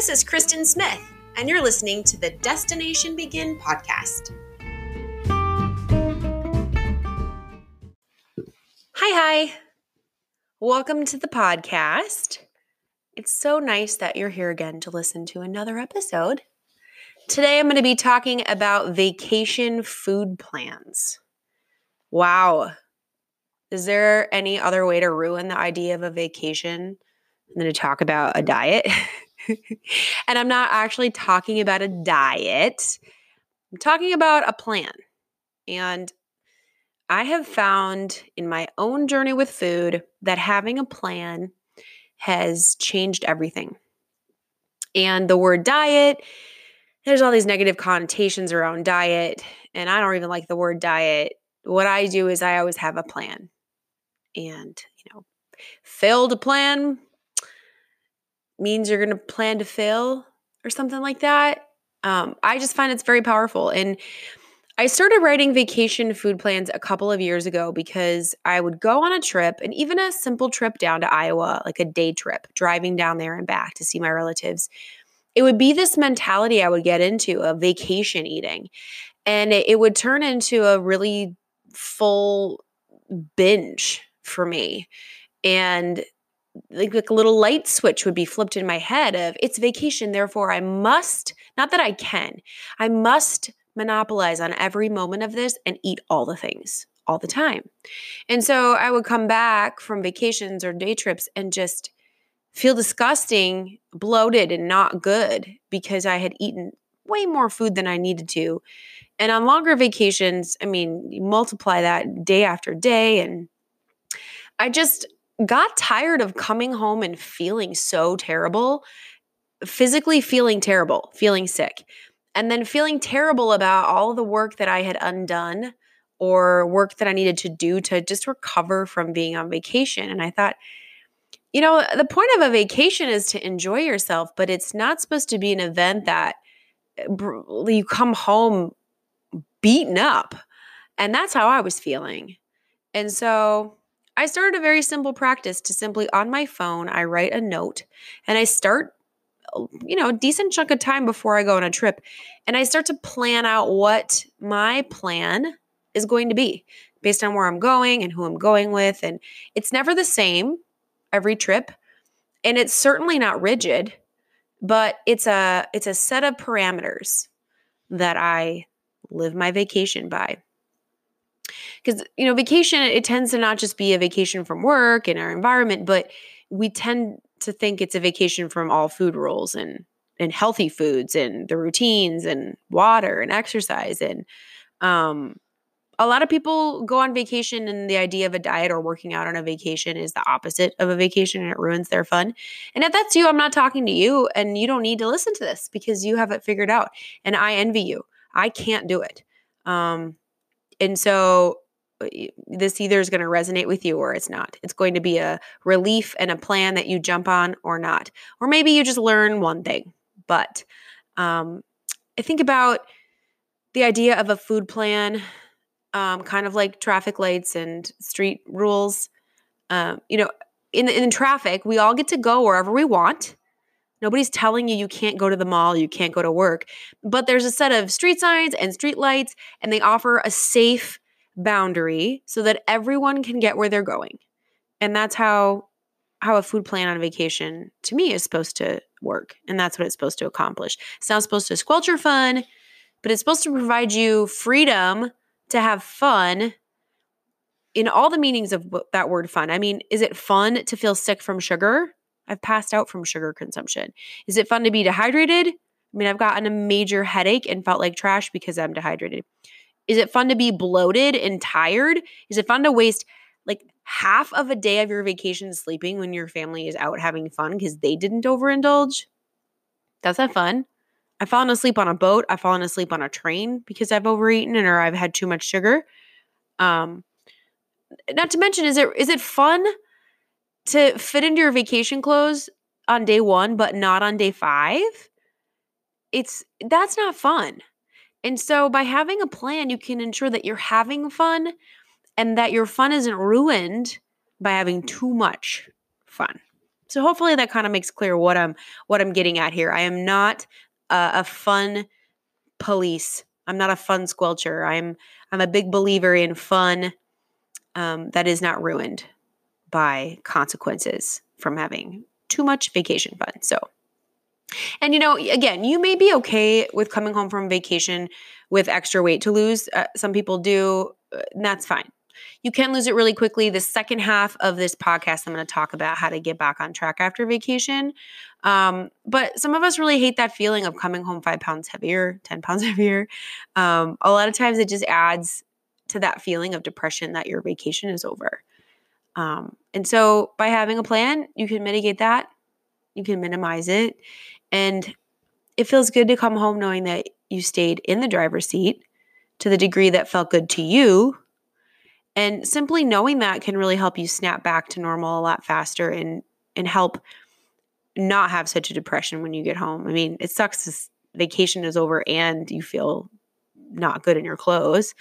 This is Kristen Smith, and you're listening to the Destination Begin podcast. Hi, hi. Welcome to the podcast. It's so nice that you're here again to listen to another episode. Today, I'm going to be talking about vacation food plans. Wow. Is there any other way to ruin the idea of a vacation than to talk about a diet? and I'm not actually talking about a diet, I'm talking about a plan. And I have found in my own journey with food that having a plan has changed everything. And the word diet, there's all these negative connotations around diet, and I don't even like the word diet. What I do is I always have a plan. And, you know, fail to plan means you're going to plan to fail or something like that. Um, I just find it's very powerful. And I started writing vacation food plans a couple of years ago because I would go on a trip and even a simple trip down to Iowa, like a day trip, driving down there and back to see my relatives. It would be this mentality I would get into of vacation eating. And it, it would turn into a really full binge for me. And like, like a little light switch would be flipped in my head of it's vacation, therefore I must, not that I can, I must monopolize on every moment of this and eat all the things all the time. And so I would come back from vacations or day trips and just feel disgusting, bloated, and not good because I had eaten way more food than I needed to. And on longer vacations, I mean, multiply that day after day. And I just, got tired of coming home and feeling so terrible, physically feeling terrible, feeling sick, and then feeling terrible about all the work that I had undone or work that I needed to do to just recover from being on vacation. And I thought, you know, the point of a vacation is to enjoy yourself, but it's not supposed to be an event that eh, you come home beaten up. And that's how I was feeling. And so I started a very simple practice to simply on my phone, I write a note and I start, oh, you know, a decent chunk of time before I go on a trip. And I start to plan out what my plan is going to be based on where I'm going and who I'm going with. And it's never the same every trip. And it's certainly not rigid, but it's a it's a set of parameters that I live my vacation by because you know vacation it tends to not just be a vacation from work and our environment but we tend to think it's a vacation from all food rules and and healthy foods and the routines and water and exercise and um a lot of people go on vacation and the idea of a diet or working out on a vacation is the opposite of a vacation and it ruins their fun. And if that's you, I'm not talking to you and you don't need to listen to this because you have it figured out. And I envy you. I can't do it. Um, and so this either is going to resonate with you or it's not. It's going to be a relief and a plan that you jump on or not. Or maybe you just learn one thing. But um, I think about the idea of a food plan, um, kind of like traffic lights and street rules. Um, you know, in, in traffic, we all get to go wherever we want. Nobody's telling you you can't go to the mall, you can't go to work. But there's a set of street signs and street lights, and they offer a safe boundary so that everyone can get where they're going. And that's how how a food plan on vacation to me is supposed to work. And that's what it's supposed to accomplish. It's not supposed to squelch your fun, but it's supposed to provide you freedom to have fun in all the meanings of that word fun. I mean, is it fun to feel sick from sugar? I've passed out from sugar consumption. Is it fun to be dehydrated? I mean, I've gotten a major headache and felt like trash because I'm dehydrated. Is it fun to be bloated and tired? Is it fun to waste like half of a day of your vacation sleeping when your family is out having fun because they didn't overindulge? That's not fun. I've fallen asleep on a boat. I've fallen asleep on a train because I've overeaten or I've had too much sugar. Um, not to mention, is it is it fun to fit into your vacation clothes on day one, but not on day five, it's that's not fun. And so by having a plan, you can ensure that you're having fun and that your fun isn't ruined by having too much fun. So hopefully that kind of makes clear what I'm what I'm getting at here. I am not a, a fun police. I'm not a fun squelcher. I'm I'm a big believer in fun um, that is not ruined by consequences from having too much vacation fun. So, and you know, again, you may be okay with coming home from vacation with extra weight to lose. Uh, some people do, uh, and that's fine. You can lose it really quickly. The second half of this podcast, I'm going to talk about how to get back on track after vacation. Um, but some of us really hate that feeling of coming home five pounds heavier, 10 pounds heavier. Um, a lot of times it just adds to that feeling of depression that your vacation is over. Um, and so by having a plan, you can mitigate that, you can minimize it. And it feels good to come home knowing that you stayed in the driver's seat to the degree that felt good to you and simply knowing that can really help you snap back to normal a lot faster and and help not have such a depression when you get home. I mean, it sucks this vacation is over and you feel not good in your clothes.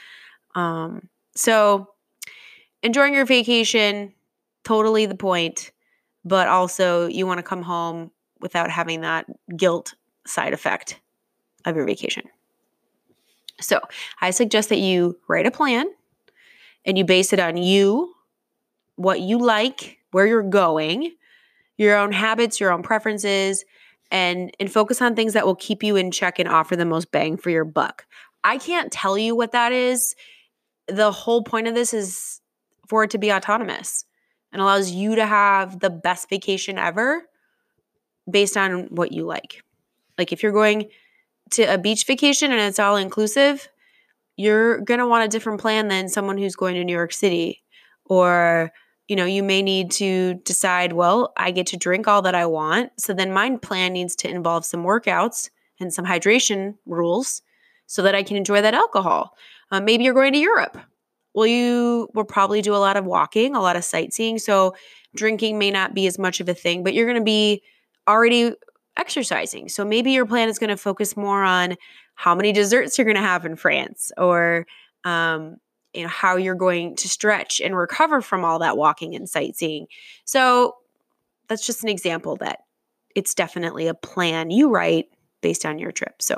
Um, so enjoying your vacation, totally the point, but also you want to come home without having that guilt side effect of your vacation. So I suggest that you write a plan and you base it on you, what you like, where you're going, your own habits, your own preferences, and and focus on things that will keep you in check and offer the most bang for your buck. I can't tell you what that is. The whole point of this is for it to be autonomous and allows you to have the best vacation ever based on what you like. Like if you're going to a beach vacation and it's all inclusive, you're going to want a different plan than someone who's going to New York City. Or, you know, you may need to decide, well, I get to drink all that I want. So then my plan needs to involve some workouts and some hydration rules so that I can enjoy that alcohol. Uh, maybe you're going to Europe. Well, you will probably do a lot of walking, a lot of sightseeing. So drinking may not be as much of a thing, but you're going to be already exercising. So maybe your plan is going to focus more on how many desserts you're going to have in France or um, you know how you're going to stretch and recover from all that walking and sightseeing. So that's just an example that it's definitely a plan you write based on your trip. So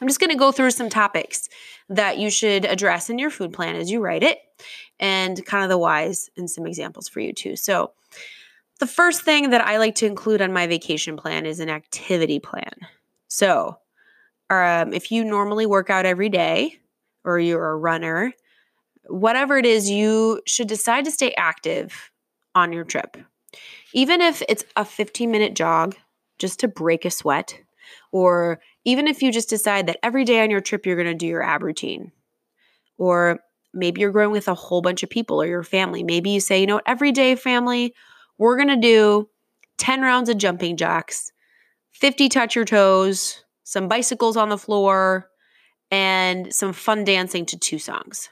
I'm just going to go through some topics that you should address in your food plan as you write it and kind of the whys and some examples for you too. So the first thing that I like to include on my vacation plan is an activity plan. So um, if you normally work out every day or you're a runner, whatever it is, you should decide to stay active on your trip. Even if it's a 15 minute jog just to break a sweat, or even if you just decide that every day on your trip you're going to do your ab routine, or maybe you're going with a whole bunch of people or your family. Maybe you say, you know, every day, family, we're going to do 10 rounds of jumping jacks, 50 touch your toes, some bicycles on the floor, and some fun dancing to two songs.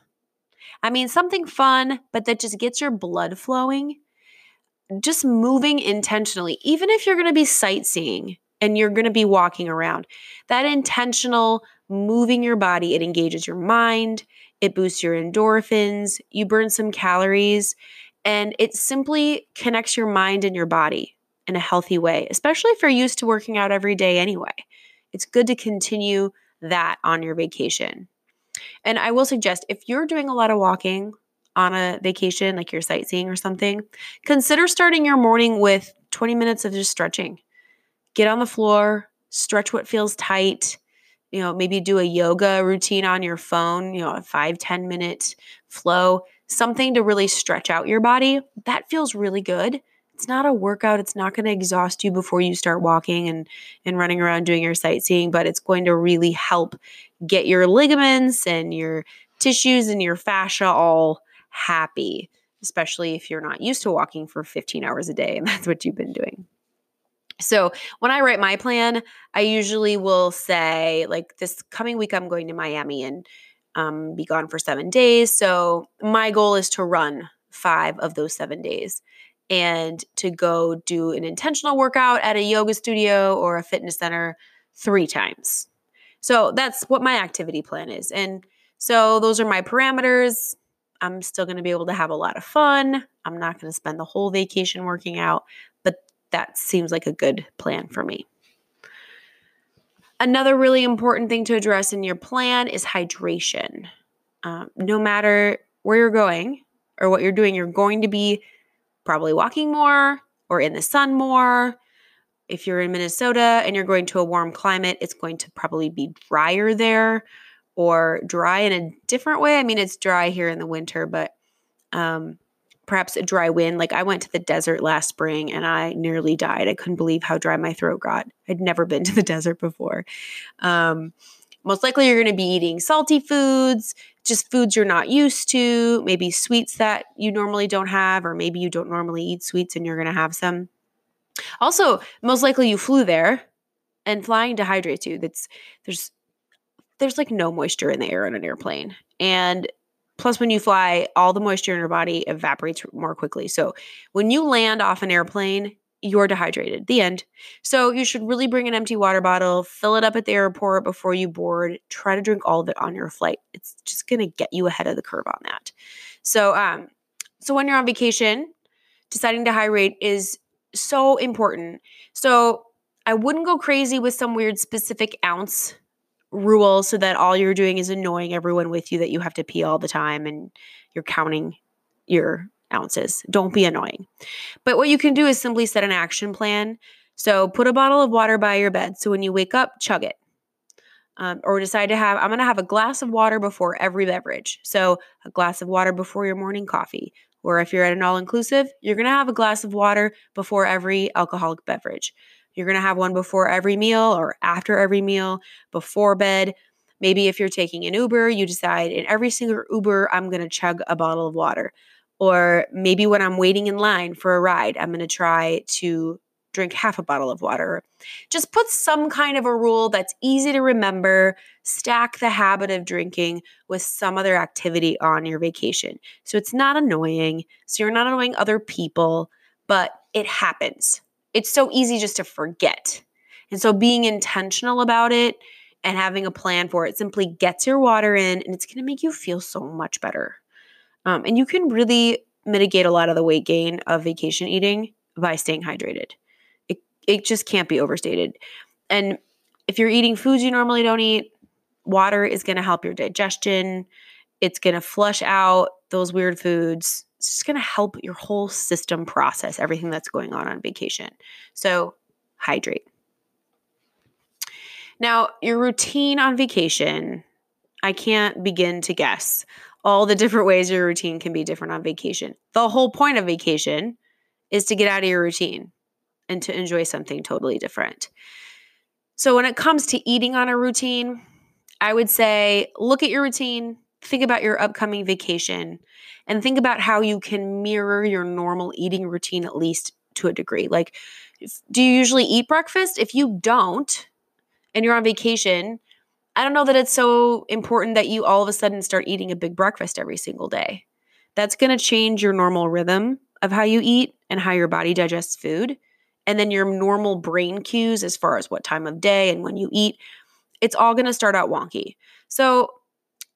I mean, something fun, but that just gets your blood flowing. Just moving intentionally, even if you're going to be sightseeing and you're going to be walking around, that intentional moving your body, it engages your mind, it boosts your endorphins, you burn some calories, and it simply connects your mind and your body in a healthy way, especially if you're used to working out every day anyway it's good to continue that on your vacation. And I will suggest if you're doing a lot of walking on a vacation, like you're sightseeing or something, consider starting your morning with 20 minutes of just stretching. Get on the floor, stretch what feels tight. You know, maybe do a yoga routine on your phone, you know, a five ten minute flow, something to really stretch out your body. That feels really good it's not a workout. It's not going to exhaust you before you start walking and, and running around doing your sightseeing, but it's going to really help get your ligaments and your tissues and your fascia all happy, especially if you're not used to walking for 15 hours a day and that's what you've been doing. So, when I write my plan, I usually will say, like, this coming week, I'm going to Miami and um, be gone for seven days. So, my goal is to run five of those seven days and to go do an intentional workout at a yoga studio or a fitness center three times. So that's what my activity plan is. And so those are my parameters. I'm still going to be able to have a lot of fun. I'm not going to spend the whole vacation working out, but that seems like a good plan for me. Another really important thing to address in your plan is hydration. Um, no matter where you're going or what you're doing, you're going to be probably walking more or in the sun more. If you're in Minnesota and you're going to a warm climate, it's going to probably be drier there or dry in a different way. I mean, it's dry here in the winter, but um, perhaps a dry wind. Like I went to the desert last spring and I nearly died. I couldn't believe how dry my throat got. I'd never been to the desert before. Um, most likely, you're going to be eating salty foods, just foods you're not used to, maybe sweets that you normally don't have, or maybe you don't normally eat sweets and you're going to have some. Also, most likely you flew there and flying dehydrates you. That's there's there's like no moisture in the air on an airplane. And Plus, when you fly, all the moisture in your body evaporates more quickly. So, when you land off an airplane, you're dehydrated. The end. So, you should really bring an empty water bottle, fill it up at the airport before you board. Try to drink all of it on your flight. It's just going to get you ahead of the curve on that. So, um, so when you're on vacation, deciding to hydrate is so important. So, I wouldn't go crazy with some weird specific ounce rule so that all you're doing is annoying everyone with you that you have to pee all the time and you're counting your ounces. Don't be annoying. But what you can do is simply set an action plan. So put a bottle of water by your bed. So when you wake up, chug it. Um, or decide to have, I'm going to have a glass of water before every beverage. So a glass of water before your morning coffee. Or if you're at an all inclusive, you're going to have a glass of water before every alcoholic beverage. You're going to have one before every meal or after every meal, before bed. Maybe if you're taking an Uber, you decide in every single Uber, I'm going to chug a bottle of water. Or maybe when I'm waiting in line for a ride, I'm going to try to drink half a bottle of water. Just put some kind of a rule that's easy to remember. Stack the habit of drinking with some other activity on your vacation. So it's not annoying. So you're not annoying other people, but it happens it's so easy just to forget. And so being intentional about it and having a plan for it simply gets your water in and it's going to make you feel so much better. Um, and you can really mitigate a lot of the weight gain of vacation eating by staying hydrated. It, it just can't be overstated. And if you're eating foods you normally don't eat, water is going to help your digestion. It's going to flush out those weird foods it's just going to help your whole system process everything that's going on on vacation. So, hydrate. Now, your routine on vacation, I can't begin to guess all the different ways your routine can be different on vacation. The whole point of vacation is to get out of your routine and to enjoy something totally different. So, when it comes to eating on a routine, I would say look at your routine, think about your upcoming vacation and think about how you can mirror your normal eating routine at least to a degree. Like, do you usually eat breakfast? If you don't, and you're on vacation, I don't know that it's so important that you all of a sudden start eating a big breakfast every single day. That's going to change your normal rhythm of how you eat and how your body digests food. And then your normal brain cues as far as what time of day and when you eat, it's all going to start out wonky. So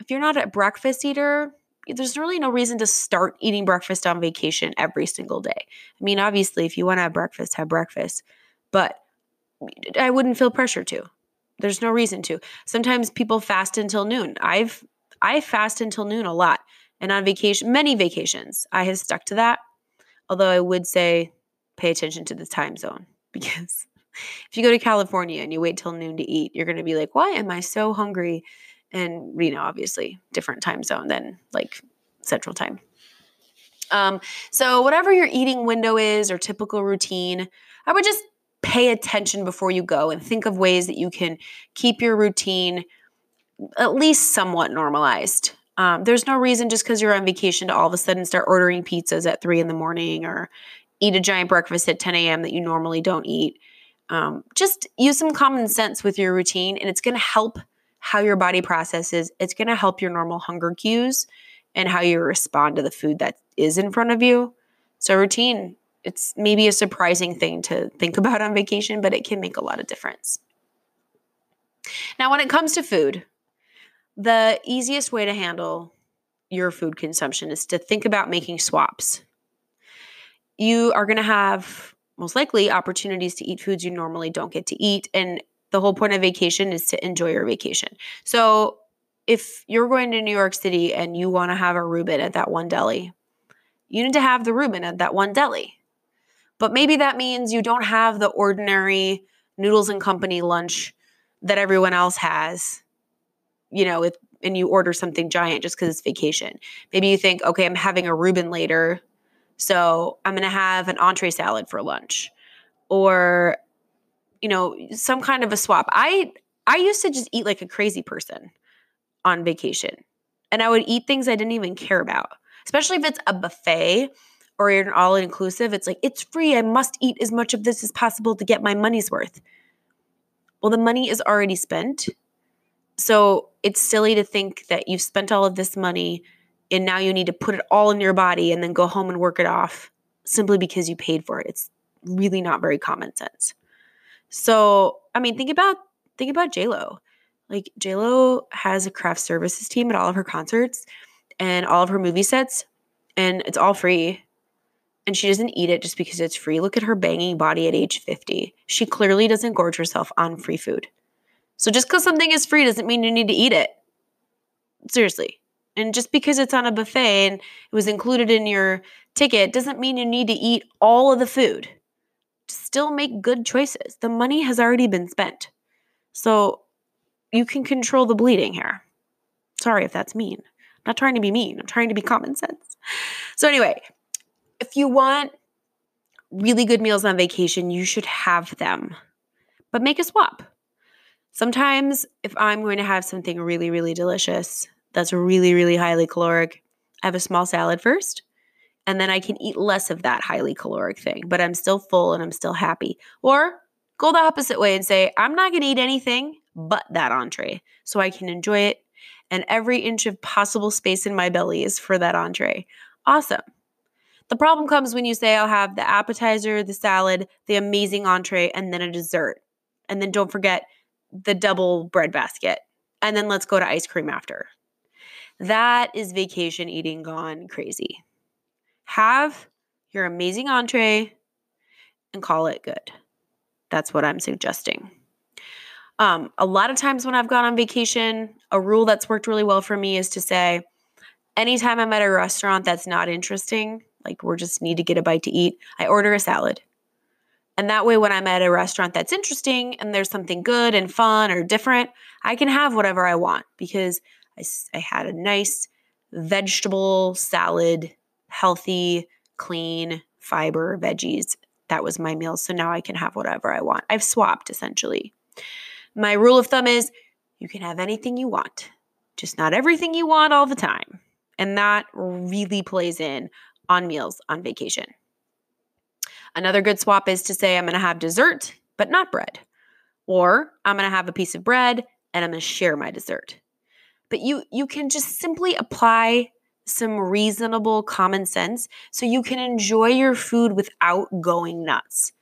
if you're not a breakfast eater, there's really no reason to start eating breakfast on vacation every single day. I mean, obviously, if you want to have breakfast, have breakfast, but I wouldn't feel pressure to. There's no reason to. Sometimes people fast until noon. I've I fast until noon a lot. And on vacation, many vacations, I have stuck to that. Although I would say pay attention to the time zone because if you go to California and you wait till noon to eat, you're going to be like, "Why am I so hungry?" And know obviously different time zone than like central time. Um, so whatever your eating window is or typical routine i would just pay attention before you go and think of ways that you can keep your routine at least somewhat normalized. Um, there's no reason just because you're on vacation to all of a sudden start ordering pizzas at 3 in the morning or eat a giant breakfast at 10 a.m that you normally don't eat. Um, just use some common sense with your routine and it's going to help how your body processes, it's going to help your normal hunger cues and how you respond to the food that is in front of you. So, routine, it's maybe a surprising thing to think about on vacation, but it can make a lot of difference. Now, when it comes to food, the easiest way to handle your food consumption is to think about making swaps. You are going to have most likely opportunities to eat foods you normally don't get to eat. And the whole point of vacation is to enjoy your vacation. So if you're going to New York City and you want to have a Reuben at that one deli, you need to have the Reuben at that one deli. But maybe that means you don't have the ordinary noodles and company lunch that everyone else has, you know, and you order something giant just because it's vacation. Maybe you think, okay, I'm having a Reuben later, so I'm going to have an entree salad for lunch, or you know, some kind of a swap. I I used to just eat like a crazy person on vacation, and I would eat things I didn't even care about, especially if it's a buffet or you're an all inclusive. It's like it's free. I must eat as much of this as possible to get my money's worth. Well, the money is already spent. So it's silly to think that you've spent all of this money and now you need to put it all in your body and then go home and work it off simply because you paid for it. It's really not very common sense. So, I mean, think about think about J Lo. Like J Lo has a craft services team at all of her concerts and all of her movie sets and it's all free. And she doesn't eat it just because it's free. Look at her banging body at age 50. She clearly doesn't gorge herself on free food. So just because something is free doesn't mean you need to eat it. Seriously. And just because it's on a buffet and it was included in your ticket doesn't mean you need to eat all of the food. Still make good choices. The money has already been spent. So you can control the bleeding here. Sorry if that's mean. I'm not trying to be mean. I'm trying to be common sense. So anyway, if you want really good meals on vacation, you should have them. But make a swap. Sometimes, if I'm going to have something really, really delicious that's really, really highly caloric, I have a small salad first, and then I can eat less of that highly caloric thing, but I'm still full and I'm still happy. Or go the opposite way and say, I'm not going to eat anything but that entree so I can enjoy it. And every inch of possible space in my belly is for that entree. Awesome. The problem comes when you say, I'll have the appetizer, the salad, the amazing entree, and then a dessert. And then don't forget, the double bread basket and then let's go to ice cream after. That is vacation eating gone crazy. Have your amazing entree and call it good. That's what I'm suggesting. Um, a lot of times when I've gone on vacation, a rule that's worked really well for me is to say, anytime I'm at a restaurant that's not interesting, like we're just need to get a bite to eat, I order a salad. And that way, when I'm at a restaurant that's interesting and there's something good and fun or different, I can have whatever I want because I, I had a nice vegetable salad, healthy, clean, fiber, veggies. That was my meal. So now I can have whatever I want. I've swapped essentially. My rule of thumb is you can have anything you want, just not everything you want all the time. And that really plays in on meals on vacation. Another good swap is to say, I'm going to have dessert, but not bread. Or I'm going to have a piece of bread and I'm going to share my dessert. But you you can just simply apply some reasonable common sense so you can enjoy your food without going nuts.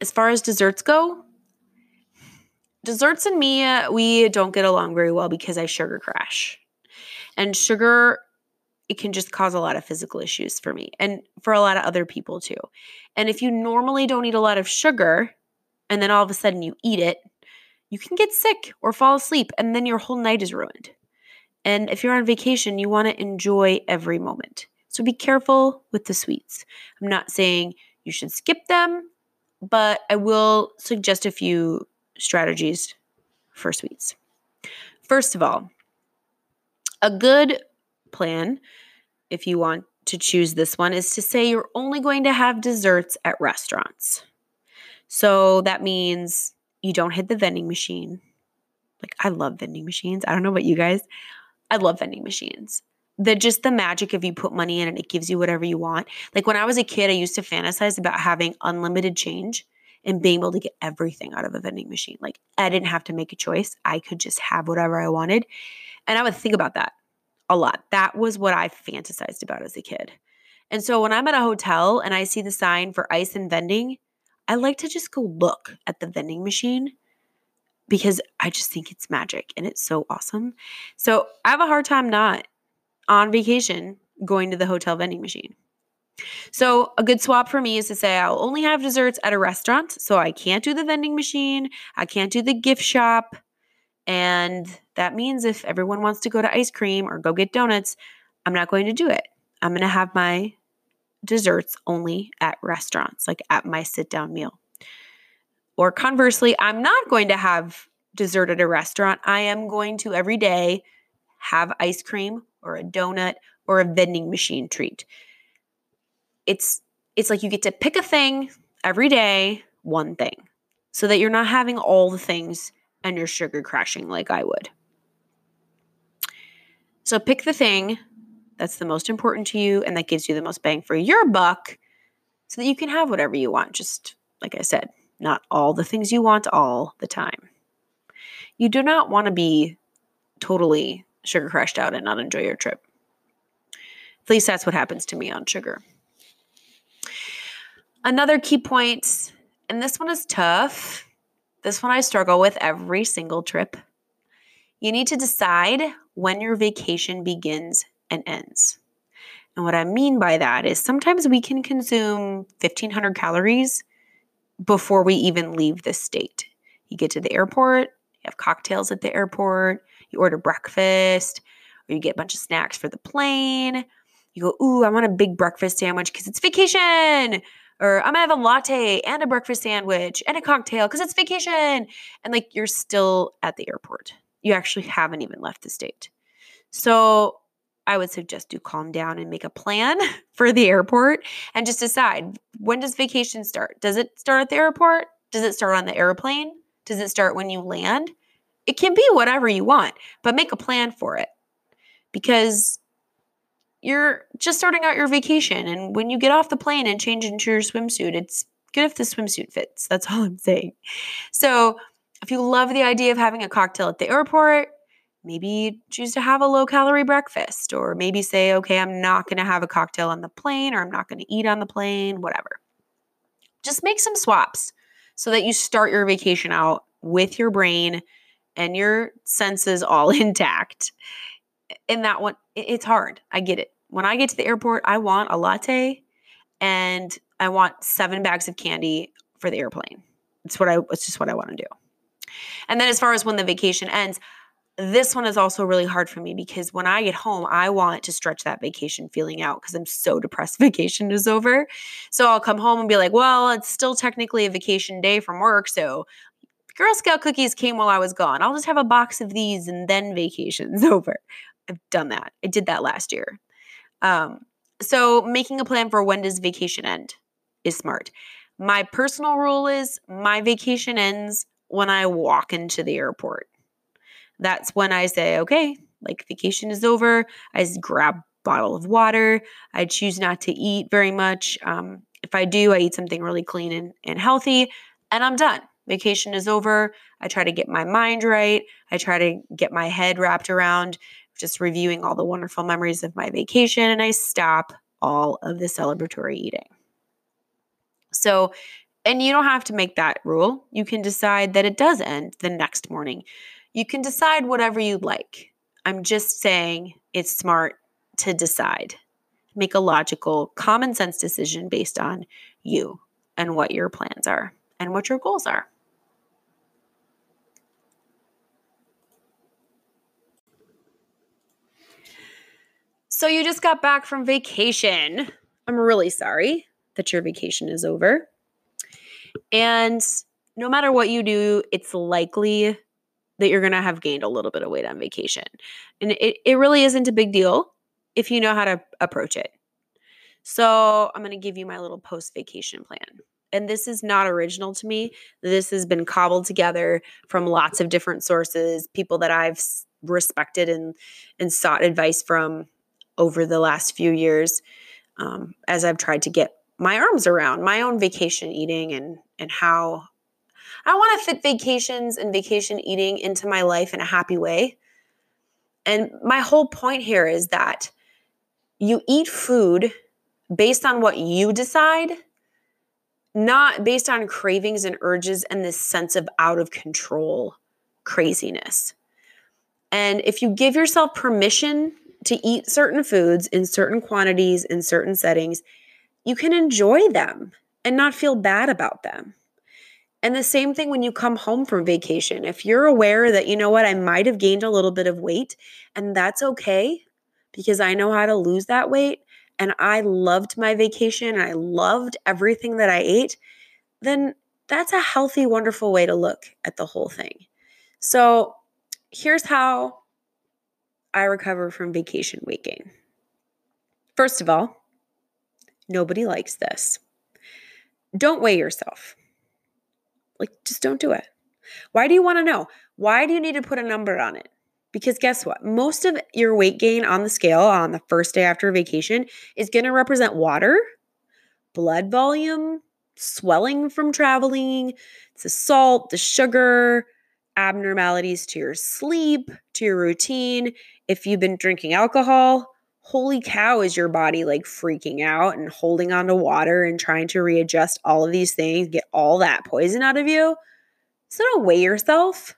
As far as desserts go, desserts and me, uh, we don't get along very well because I sugar crash. And sugar it can just cause a lot of physical issues for me and for a lot of other people too. And if you normally don't eat a lot of sugar and then all of a sudden you eat it, you can get sick or fall asleep and then your whole night is ruined. And if you're on vacation, you want to enjoy every moment. So be careful with the sweets. I'm not saying you should skip them, but I will suggest a few strategies for sweets. First of all, a good plan, if you want to choose this one, is to say you're only going to have desserts at restaurants. So that means you don't hit the vending machine. Like, I love vending machines. I don't know about you guys. I love vending machines. The just the magic of you put money in and it gives you whatever you want. Like when I was a kid, I used to fantasize about having unlimited change and being able to get everything out of a vending machine. Like I didn't have to make a choice. I could just have whatever I wanted. And I would think about that a lot. That was what I fantasized about as a kid. And so when I'm at a hotel and I see the sign for ice and vending, I like to just go look at the vending machine because I just think it's magic and it's so awesome. So I have a hard time not on vacation going to the hotel vending machine. So, a good swap for me is to say I'll only have desserts at a restaurant. So, I can't do the vending machine, I can't do the gift shop. And that means if everyone wants to go to ice cream or go get donuts, I'm not going to do it. I'm going to have my desserts only at restaurants, like at my sit down meal. Or conversely, I'm not going to have dessert at a restaurant. I am going to every day have ice cream or a donut or a vending machine treat. It's it's like you get to pick a thing every day, one thing, so that you're not having all the things and you're sugar crashing like I would. So pick the thing that's the most important to you and that gives you the most bang for your buck so that you can have whatever you want. Just like I said, not all the things you want all the time. You do not want to be totally sugar crashed out and not enjoy your trip. At least that's what happens to me on sugar. Another key point, and this one is tough. This one I struggle with every single trip. You need to decide when your vacation begins and ends. And what I mean by that is sometimes we can consume 1500 calories before we even leave the state. You get to the airport, you have cocktails at the airport, you order breakfast, or you get a bunch of snacks for the plane. You go, Ooh, I want a big breakfast sandwich because it's vacation. Or I'm gonna have a latte and a breakfast sandwich and a cocktail because it's vacation. And like you're still at the airport. You actually haven't even left the state. So I would suggest do calm down and make a plan for the airport and just decide when does vacation start? Does it start at the airport? Does it start on the airplane? Does it start when you land? It can be whatever you want, but make a plan for it because you're just starting out your vacation. And when you get off the plane and change into your swimsuit, it's good if the swimsuit fits. That's all I'm saying. So, if you love the idea of having a cocktail at the airport, maybe choose to have a low calorie breakfast or maybe say okay i'm not going to have a cocktail on the plane or i'm not going to eat on the plane whatever. Just make some swaps so that you start your vacation out with your brain and your senses all intact. And that one it's hard. I get it. When i get to the airport i want a latte and i want seven bags of candy for the airplane. It's what i it's just what i want to do. And then as far as when the vacation ends this one is also really hard for me because when I get home, I want to stretch that vacation feeling out because I'm so depressed vacation is over. So I'll come home and be like, well, it's still technically a vacation day from work. So Girl Scout cookies came while I was gone. I'll just have a box of these and then vacation's over. I've done that. I did that last year. Um, so making a plan for when does vacation end is smart. My personal rule is my vacation ends when I walk into the airport that's when I say, okay, like vacation is over. I grab bottle of water. I choose not to eat very much. Um, if I do, I eat something really clean and, and healthy, and I'm done. Vacation is over. I try to get my mind right. I try to get my head wrapped around just reviewing all the wonderful memories of my vacation, and I stop all of the celebratory eating. So, and you don't have to make that rule. You can decide that it does end the next morning. You can decide whatever you'd like. I'm just saying it's smart to decide. Make a logical, common sense decision based on you and what your plans are and what your goals are. So, you just got back from vacation. I'm really sorry that your vacation is over. And no matter what you do, it's likely that you're going to have gained a little bit of weight on vacation. And it, it really isn't a big deal if you know how to approach it. So, I'm going to give you my little post vacation plan. And this is not original to me. This has been cobbled together from lots of different sources, people that I've respected and, and sought advice from over the last few years um, as I've tried to get my arms around my own vacation eating and, and how I want to fit vacations and vacation eating into my life in a happy way. And my whole point here is that you eat food based on what you decide, not based on cravings and urges and this sense of out of control craziness. And if you give yourself permission to eat certain foods in certain quantities in certain settings, you can enjoy them and not feel bad about them. And the same thing when you come home from vacation. If you're aware that, you know what, I might have gained a little bit of weight, and that's okay because I know how to lose that weight and I loved my vacation and I loved everything that I ate, then that's a healthy, wonderful way to look at the whole thing. So here's how I recover from vacation weight gain. First of all, nobody likes this. Don't weigh yourself. Like, just don't do it. Why do you want to know? Why do you need to put a number on it? Because guess what? Most of your weight gain on the scale on the first day after vacation is going to represent water, blood volume, swelling from traveling, the salt, the sugar, abnormalities to your sleep, to your routine. If you've been drinking alcohol, holy cow, is your body like freaking out and holding on to water and trying to readjust all of these things, get all that poison out of you? So don't weigh yourself.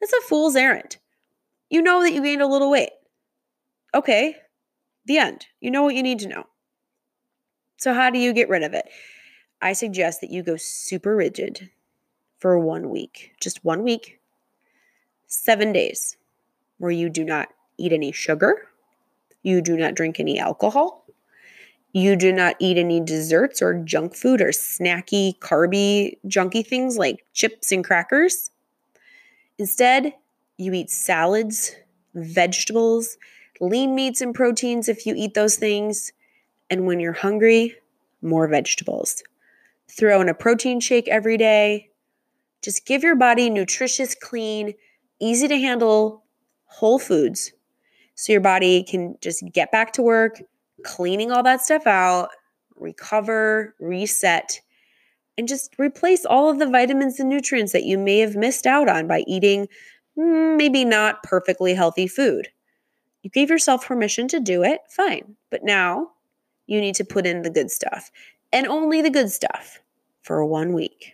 It's a fool's errand. You know that you gained a little weight. Okay, the end. You know what you need to know. So, how do you get rid of it? I suggest that you go super rigid for one week, just one week, seven days, where you do not eat any sugar, you do not drink any alcohol. You do not eat any desserts or junk food or snacky, carby, junky things like chips and crackers. Instead, you eat salads, vegetables, lean meats and proteins if you eat those things. And when you're hungry, more vegetables. Throw in a protein shake every day. Just give your body nutritious, clean, easy to handle whole foods so your body can just get back to work, cleaning all that stuff out, recover, reset, and just replace all of the vitamins and nutrients that you may have missed out on by eating mm, maybe not perfectly healthy food. You gave yourself permission to do it, fine. But now you need to put in the good stuff and only the good stuff for one week.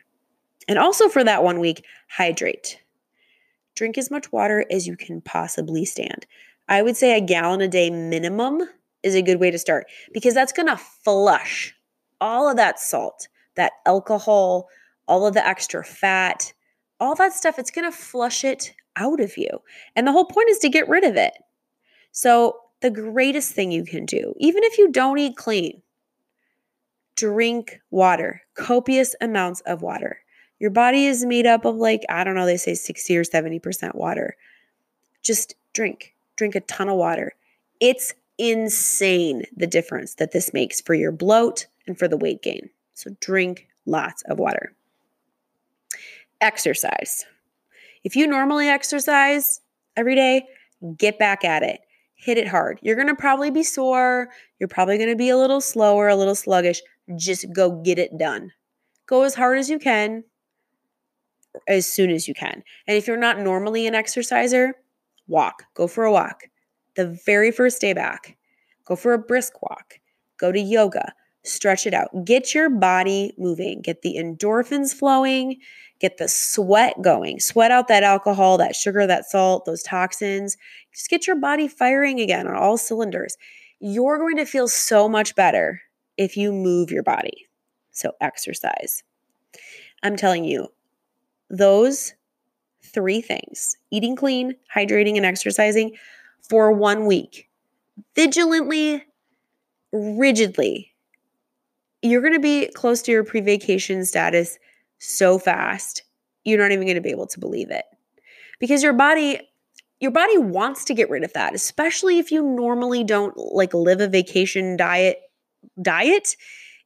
And also for that one week, hydrate. Drink as much water as you can possibly stand. I would say a gallon a day minimum is a good way to start because that's going to flush all of that salt, that alcohol, all of the extra fat, all that stuff. It's going to flush it out of you. And the whole point is to get rid of it. So, the greatest thing you can do, even if you don't eat clean, drink water, copious amounts of water. Your body is made up of like, I don't know, they say 60 or 70% water. Just drink drink a ton of water. It's insane the difference that this makes for your bloat and for the weight gain. So drink lots of water. Exercise. If you normally exercise every day, get back at it. Hit it hard. You're going to probably be sore. You're probably going to be a little slower, a little sluggish. Just go get it done. Go as hard as you can, as soon as you can. And if you're not normally an exerciser, walk, go for a walk. The very first day back, go for a brisk walk, go to yoga, stretch it out. Get your body moving, get the endorphins flowing, get the sweat going. Sweat out that alcohol, that sugar, that salt, those toxins. Just get your body firing again on all cylinders. You're going to feel so much better if you move your body. So, exercise. I'm telling you, those three things eating clean, hydrating, and exercising for one week. Vigilantly, rigidly. You're going to be close to your pre vacation status so fast, you're not even going to be able to believe it. Because your body, your body wants to get rid of that, especially if you normally don't like live a vacation diet diet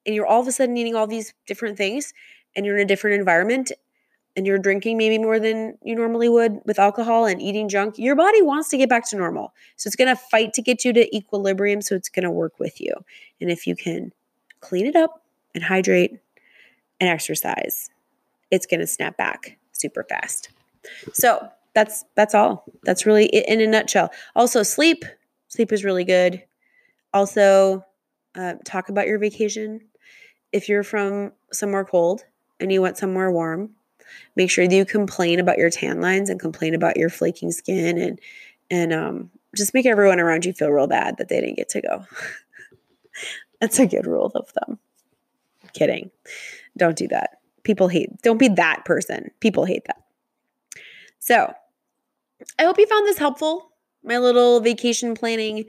and you're all of a sudden eating all these different things and you're in a different environment and you're drinking maybe more than you normally would with alcohol and eating junk, your body wants to get back to normal. So it's going to fight to get you to equilibrium. So it's going to work with you. And if you can clean it up and hydrate and exercise, it's going to snap back super fast. So that's that's all. That's really it in a nutshell. Also, sleep. Sleep is really good. Also, uh, talk about your vacation. If you're from somewhere cold and you went somewhere warm, make sure that you complain about your tan lines and complain about your flaking skin and and um, just make everyone around you feel real bad that they didn't get to go. That's a good rule of thumb. kidding. Don't do that. People hate, don't be that person. People hate that. So I hope you found this helpful, my little vacation planning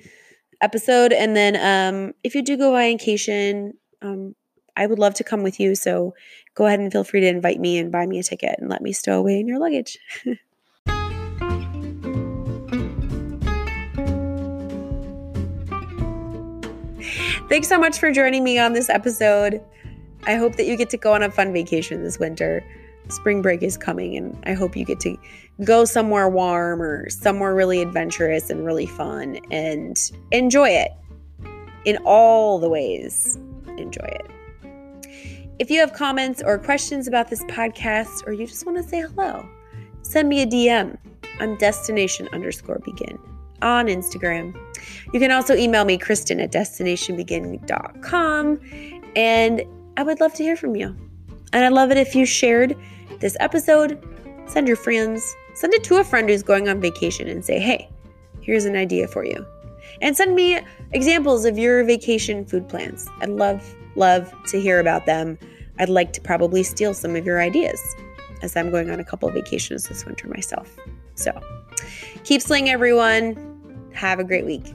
episode. And then um, if you do go on vacation, um, I would love to come with you. So go ahead and feel free to invite me and buy me a ticket and let me stow away in your luggage. Thanks so much for joining me on this episode. I hope that you get to go on a fun vacation this winter. Spring break is coming, and I hope you get to go somewhere warm or somewhere really adventurous and really fun and enjoy it in all the ways. Enjoy it. If you have comments or questions about this podcast, or you just want to say hello, send me a DM. I'm destination underscore begin on Instagram. You can also email me, Kristen at destinationbegin.com. And I would love to hear from you. And I'd love it if you shared this episode, send your friends, send it to a friend who's going on vacation and say, hey, here's an idea for you. And send me examples of your vacation food plans. I'd love, love to hear about them. I'd like to probably steal some of your ideas as I'm going on a couple of vacations this winter myself. So keep slaying, everyone. Have a great week.